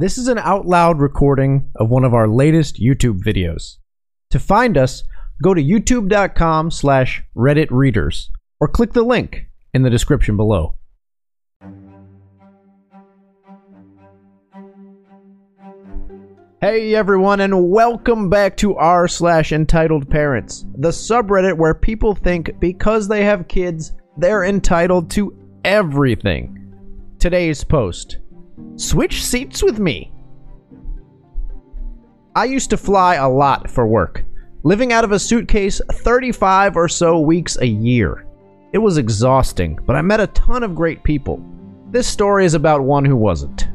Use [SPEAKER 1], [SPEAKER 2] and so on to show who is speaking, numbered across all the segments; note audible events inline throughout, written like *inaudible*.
[SPEAKER 1] This is an out loud recording of one of our latest YouTube videos. To find us, go to youtube.com slash Reddit readers or click the link in the description below. Hey everyone, and welcome back to r slash entitled parents, the subreddit where people think because they have kids, they're entitled to everything. Today's post Switch seats with me. I used to fly a lot for work, living out of a suitcase 35 or so weeks a year. It was exhausting, but I met a ton of great people. This story is about one who wasn't.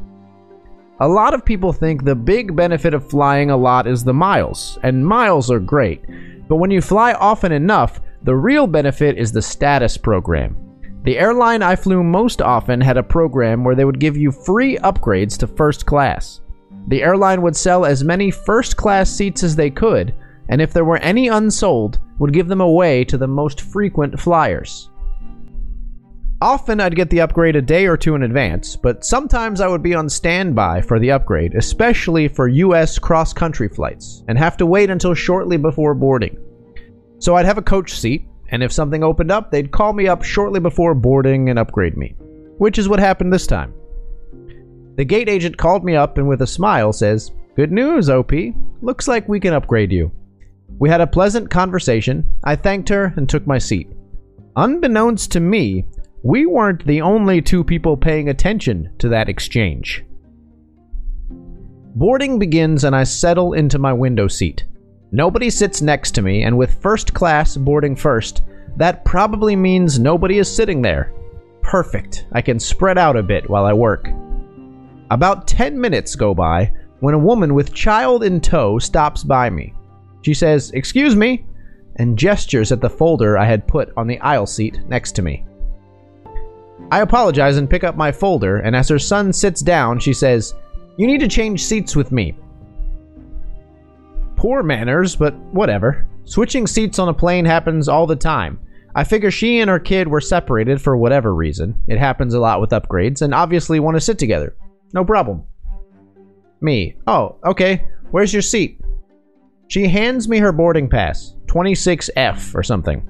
[SPEAKER 1] A lot of people think the big benefit of flying a lot is the miles, and miles are great. But when you fly often enough, the real benefit is the status program. The airline I flew most often had a program where they would give you free upgrades to first class. The airline would sell as many first class seats as they could, and if there were any unsold, would give them away to the most frequent flyers. Often I'd get the upgrade a day or two in advance, but sometimes I would be on standby for the upgrade, especially for US cross country flights, and have to wait until shortly before boarding. So I'd have a coach seat, and if something opened up, they'd call me up shortly before boarding and upgrade me, which is what happened this time. The gate agent called me up and with a smile says, Good news, OP. Looks like we can upgrade you. We had a pleasant conversation. I thanked her and took my seat. Unbeknownst to me, we weren't the only two people paying attention to that exchange. Boarding begins and I settle into my window seat. Nobody sits next to me, and with first class boarding first, that probably means nobody is sitting there. Perfect. I can spread out a bit while I work. About 10 minutes go by when a woman with child in tow stops by me. She says, Excuse me, and gestures at the folder I had put on the aisle seat next to me. I apologize and pick up my folder, and as her son sits down, she says, You need to change seats with me. Poor manners, but whatever. Switching seats on a plane happens all the time. I figure she and her kid were separated for whatever reason. It happens a lot with upgrades, and obviously want to sit together. No problem. Me. Oh, okay. Where's your seat? She hands me her boarding pass, 26F or something.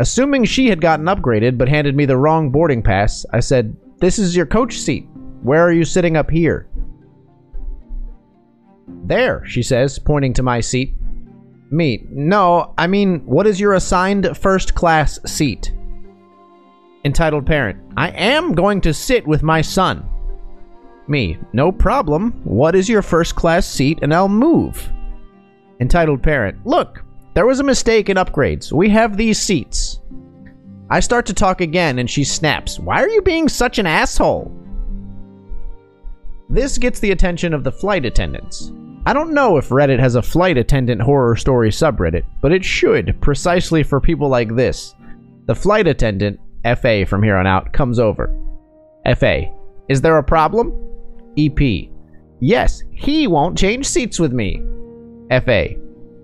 [SPEAKER 1] Assuming she had gotten upgraded but handed me the wrong boarding pass, I said, This is your coach seat. Where are you sitting up here? There, she says, pointing to my seat. Me, no, I mean, what is your assigned first class seat? Entitled parent, I am going to sit with my son. Me, no problem. What is your first class seat and I'll move? Entitled parent, look, there was a mistake in upgrades. We have these seats. I start to talk again and she snaps, Why are you being such an asshole? This gets the attention of the flight attendants. I don't know if Reddit has a flight attendant horror story subreddit, but it should, precisely for people like this. The flight attendant, FA from here on out, comes over. FA, is there a problem? EP, yes, he won't change seats with me. FA,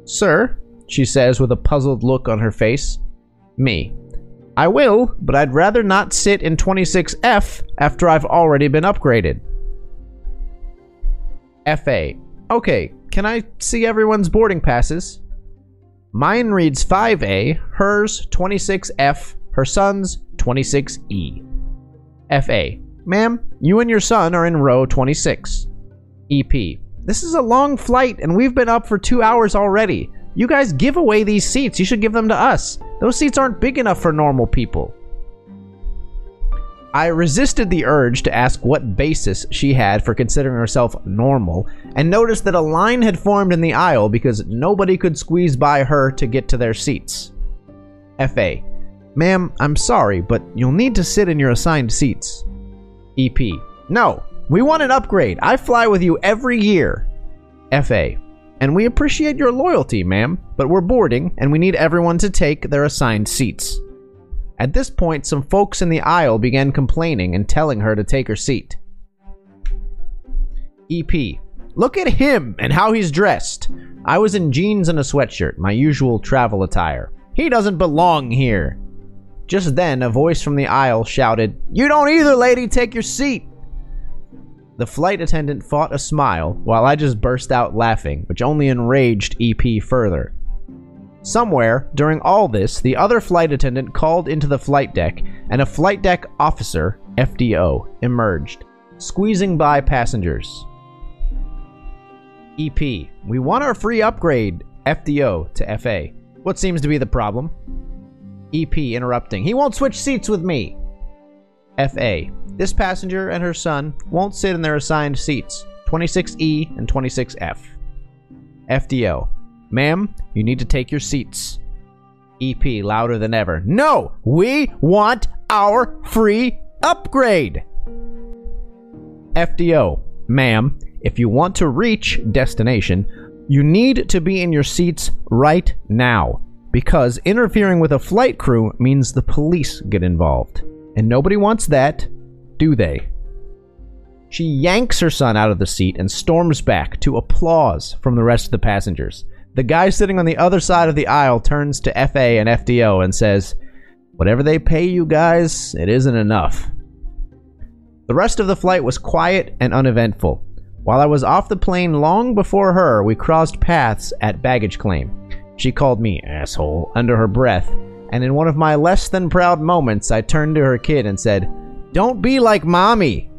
[SPEAKER 1] sir, she says with a puzzled look on her face. Me. I will, but I'd rather not sit in 26F after I've already been upgraded. FA. Okay, can I see everyone's boarding passes? Mine reads 5A, hers 26F, her son's 26E. FA. Ma'am, you and your son are in row 26. EP. This is a long flight and we've been up for two hours already. You guys give away these seats. You should give them to us. Those seats aren't big enough for normal people. I resisted the urge to ask what basis she had for considering herself normal, and noticed that a line had formed in the aisle because nobody could squeeze by her to get to their seats. FA. Ma'am, I'm sorry, but you'll need to sit in your assigned seats. EP. No, we want an upgrade. I fly with you every year. FA. And we appreciate your loyalty, ma'am, but we're boarding and we need everyone to take their assigned seats. At this point, some folks in the aisle began complaining and telling her to take her seat. EP. Look at him and how he's dressed. I was in jeans and a sweatshirt, my usual travel attire. He doesn't belong here. Just then, a voice from the aisle shouted, You don't either, lady, take your seat. The flight attendant fought a smile while I just burst out laughing, which only enraged EP further. Somewhere, during all this, the other flight attendant called into the flight deck, and a flight deck officer, FDO, emerged, squeezing by passengers. EP, we want our free upgrade, FDO to FA. What seems to be the problem? EP interrupting, he won't switch seats with me. FA, this passenger and her son won't sit in their assigned seats, 26E and 26F. FDO, Ma'am, you need to take your seats. EP louder than ever. No! We want our free upgrade! FDO. Ma'am, if you want to reach destination, you need to be in your seats right now. Because interfering with a flight crew means the police get involved. And nobody wants that, do they? She yanks her son out of the seat and storms back to applause from the rest of the passengers. The guy sitting on the other side of the aisle turns to FA and FDO and says, Whatever they pay you guys, it isn't enough. The rest of the flight was quiet and uneventful. While I was off the plane long before her, we crossed paths at baggage claim. She called me asshole under her breath, and in one of my less than proud moments, I turned to her kid and said, Don't be like mommy.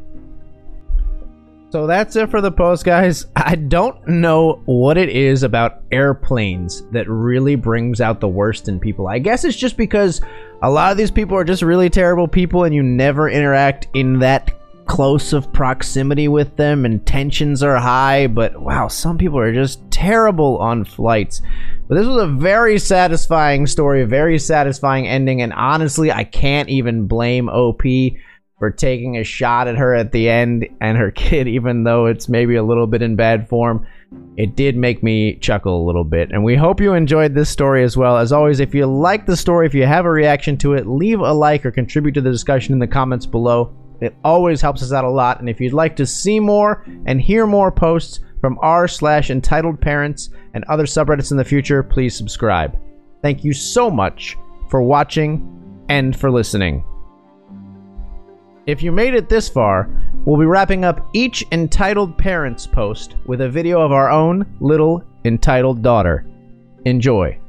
[SPEAKER 1] So that's it for the post, guys. I don't know what it is about airplanes that really brings out the worst in people. I guess it's just because a lot of these people are just really terrible people and you never interact in that close of proximity with them and tensions are high, but wow, some people are just terrible on flights. But this was a very satisfying story, a very satisfying ending, and honestly, I can't even blame OP for taking a shot at her at the end and her *laughs* kid, even though it's maybe a little bit in bad form. It did make me chuckle a little bit. And we hope you enjoyed this story as well. As always, if you like the story, if you have a reaction to it, leave a like or contribute to the discussion in the comments below. It always helps us out a lot. And if you'd like to see more and hear more posts from r slash entitled parents and other subreddits in the future, please subscribe. Thank you so much for watching and for listening. If you made it this far, we'll be wrapping up each entitled parents post with a video of our own little entitled daughter. Enjoy.